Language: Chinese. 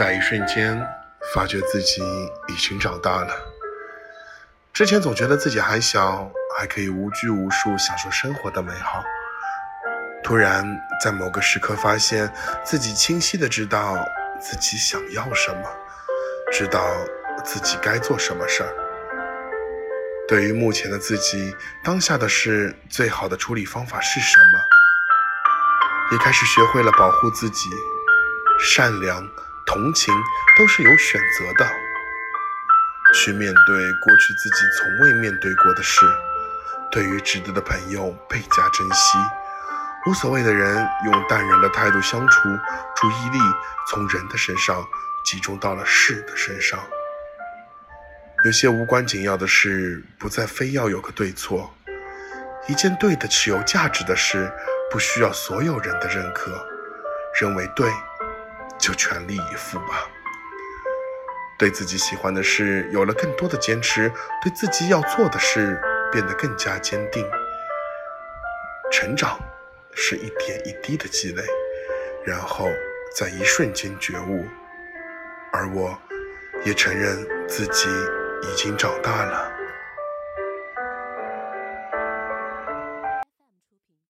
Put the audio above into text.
在一瞬间，发觉自己已经长大了。之前总觉得自己还小，还可以无拘无束享受生活的美好。突然在某个时刻，发现自己清晰的知道自己想要什么，知道自己该做什么事儿。对于目前的自己，当下的事最好的处理方法是什么？也开始学会了保护自己，善良。同情都是有选择的，去面对过去自己从未面对过的事。对于值得的朋友倍加珍惜，无所谓的人用淡然的态度相处，注意力从人的身上集中到了事的身上。有些无关紧要的事，不再非要有个对错。一件对的、持有价值的事，不需要所有人的认可，认为对。就全力以赴吧。对自己喜欢的事有了更多的坚持，对自己要做的事变得更加坚定。成长是一点一滴的积累，然后在一瞬间觉悟。而我，也承认自己已经长大了。